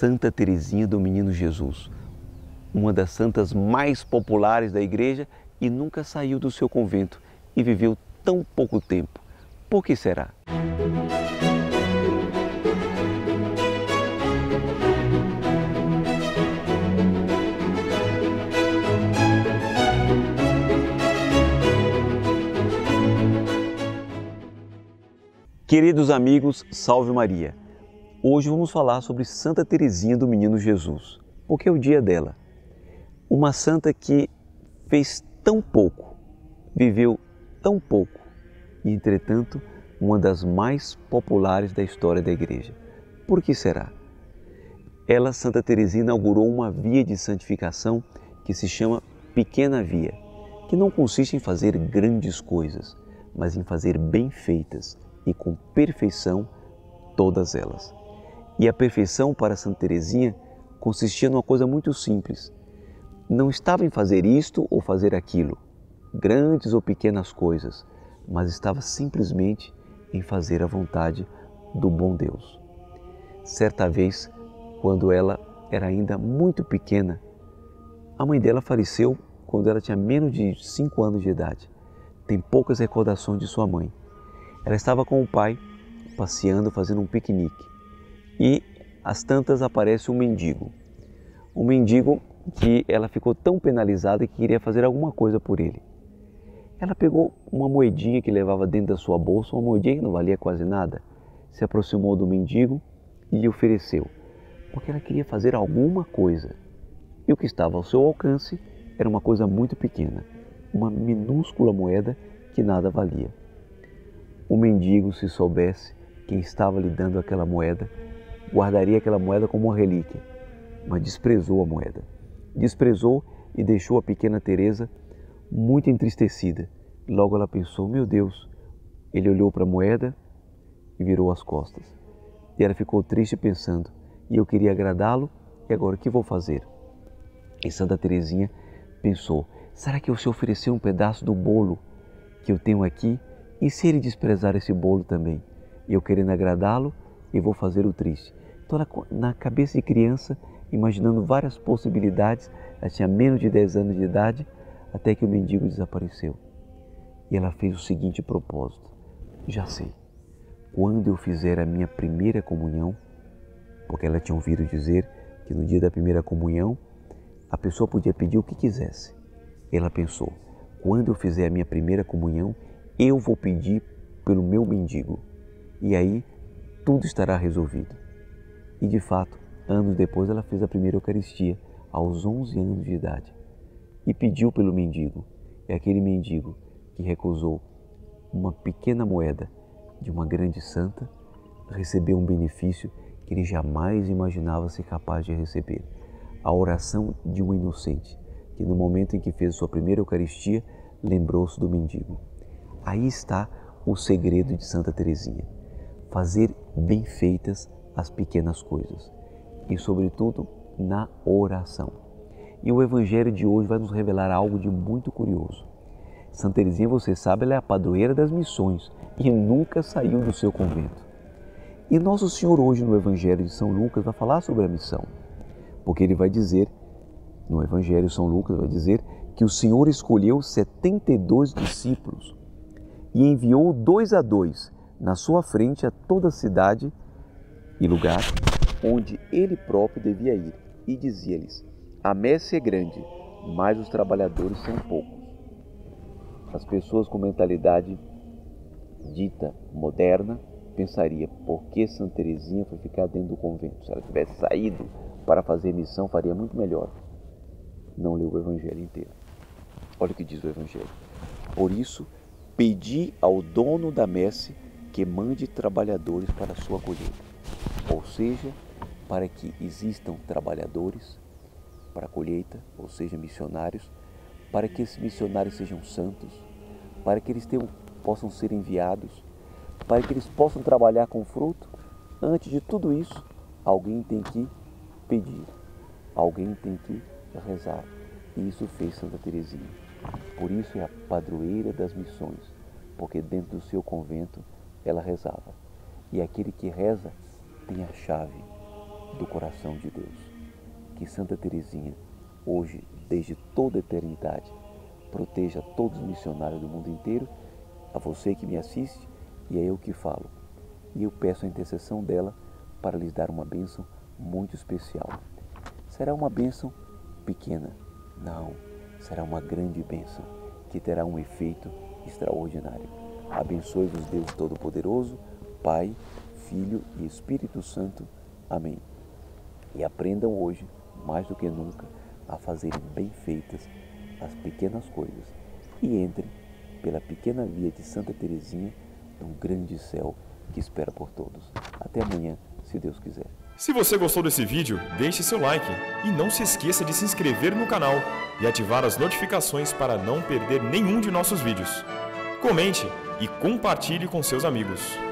Santa Teresinha do Menino Jesus, uma das santas mais populares da igreja e nunca saiu do seu convento e viveu tão pouco tempo. Por que será? Queridos amigos, salve Maria! Hoje vamos falar sobre Santa Teresinha do Menino Jesus, porque é o dia dela. Uma santa que fez tão pouco, viveu tão pouco e, entretanto, uma das mais populares da história da Igreja. Por que será? Ela, Santa Teresinha, inaugurou uma via de santificação que se chama Pequena Via, que não consiste em fazer grandes coisas, mas em fazer bem feitas e com perfeição todas elas. E a perfeição para Santa Teresinha consistia numa coisa muito simples. Não estava em fazer isto ou fazer aquilo, grandes ou pequenas coisas, mas estava simplesmente em fazer a vontade do bom Deus. Certa vez, quando ela era ainda muito pequena, a mãe dela faleceu quando ela tinha menos de 5 anos de idade. Tem poucas recordações de sua mãe. Ela estava com o pai passeando, fazendo um piquenique. E às tantas aparece um mendigo. Um mendigo que ela ficou tão penalizada que queria fazer alguma coisa por ele. Ela pegou uma moedinha que levava dentro da sua bolsa, uma moedinha que não valia quase nada, se aproximou do mendigo e lhe ofereceu, porque ela queria fazer alguma coisa. E o que estava ao seu alcance era uma coisa muito pequena, uma minúscula moeda que nada valia. O mendigo, se soubesse quem estava lhe dando aquela moeda, guardaria aquela moeda como uma relíquia, mas desprezou a moeda. Desprezou e deixou a pequena Teresa muito entristecida. Logo ela pensou: "Meu Deus". Ele olhou para a moeda e virou as costas. E ela ficou triste pensando: "E eu queria agradá-lo, e agora o que vou fazer?" E Santa Teresinha pensou: "Será que eu se oferecer um pedaço do bolo que eu tenho aqui e se ele desprezar esse bolo também? Eu querendo agradá-lo e vou fazer o triste. Então, na cabeça de criança, imaginando várias possibilidades, ela tinha menos de 10 anos de idade, até que o mendigo desapareceu. E ela fez o seguinte propósito: já sei, quando eu fizer a minha primeira comunhão, porque ela tinha ouvido dizer que no dia da primeira comunhão a pessoa podia pedir o que quisesse. Ela pensou: quando eu fizer a minha primeira comunhão, eu vou pedir pelo meu mendigo. E aí tudo estará resolvido. E de fato, anos depois ela fez a primeira Eucaristia, aos 11 anos de idade, e pediu pelo mendigo. É aquele mendigo que recusou uma pequena moeda de uma grande santa, recebeu um benefício que ele jamais imaginava ser capaz de receber. A oração de um inocente, que no momento em que fez sua primeira Eucaristia, lembrou-se do mendigo. Aí está o segredo de Santa Teresinha: fazer bem feitas as pequenas coisas e, sobretudo, na oração. E o Evangelho de hoje vai nos revelar algo de muito curioso. Santa Teresinha, você sabe, ela é a padroeira das missões e nunca saiu do seu convento. E Nosso Senhor hoje no Evangelho de São Lucas vai falar sobre a missão, porque ele vai dizer, no Evangelho de São Lucas vai dizer que o Senhor escolheu 72 discípulos e enviou dois a dois na sua frente a toda a cidade e lugar onde ele próprio devia ir, e dizia-lhes: A messe é grande, mas os trabalhadores são poucos. As pessoas com mentalidade dita moderna pensaria por que Santa Teresinha foi ficar dentro do convento? Se ela tivesse saído para fazer missão, faria muito melhor. Não leu o Evangelho inteiro. Olha o que diz o Evangelho. Por isso, Pedi ao dono da messe que mande trabalhadores para a sua colheita, ou seja, para que existam trabalhadores para a colheita, ou seja, missionários, para que esses missionários sejam santos, para que eles tenham, possam ser enviados, para que eles possam trabalhar com fruto. Antes de tudo isso, alguém tem que pedir, alguém tem que rezar. E isso fez Santa Teresinha. Por isso é a padroeira das missões, porque dentro do seu convento ela rezava. E aquele que reza tem a chave do coração de Deus. Que Santa Teresinha, hoje, desde toda a eternidade, proteja todos os missionários do mundo inteiro, a você que me assiste e é eu que falo. E eu peço a intercessão dela para lhes dar uma bênção muito especial. Será uma bênção pequena? Não, será uma grande bênção que terá um efeito extraordinário. Abençoe-vos Deus Todo-Poderoso, Pai, Filho e Espírito Santo. Amém. E aprendam hoje, mais do que nunca, a fazerem bem feitas as pequenas coisas e entrem pela pequena via de Santa Teresinha num grande céu que espera por todos. Até amanhã, se Deus quiser. Se você gostou desse vídeo, deixe seu like e não se esqueça de se inscrever no canal e ativar as notificações para não perder nenhum de nossos vídeos. Comente e compartilhe com seus amigos.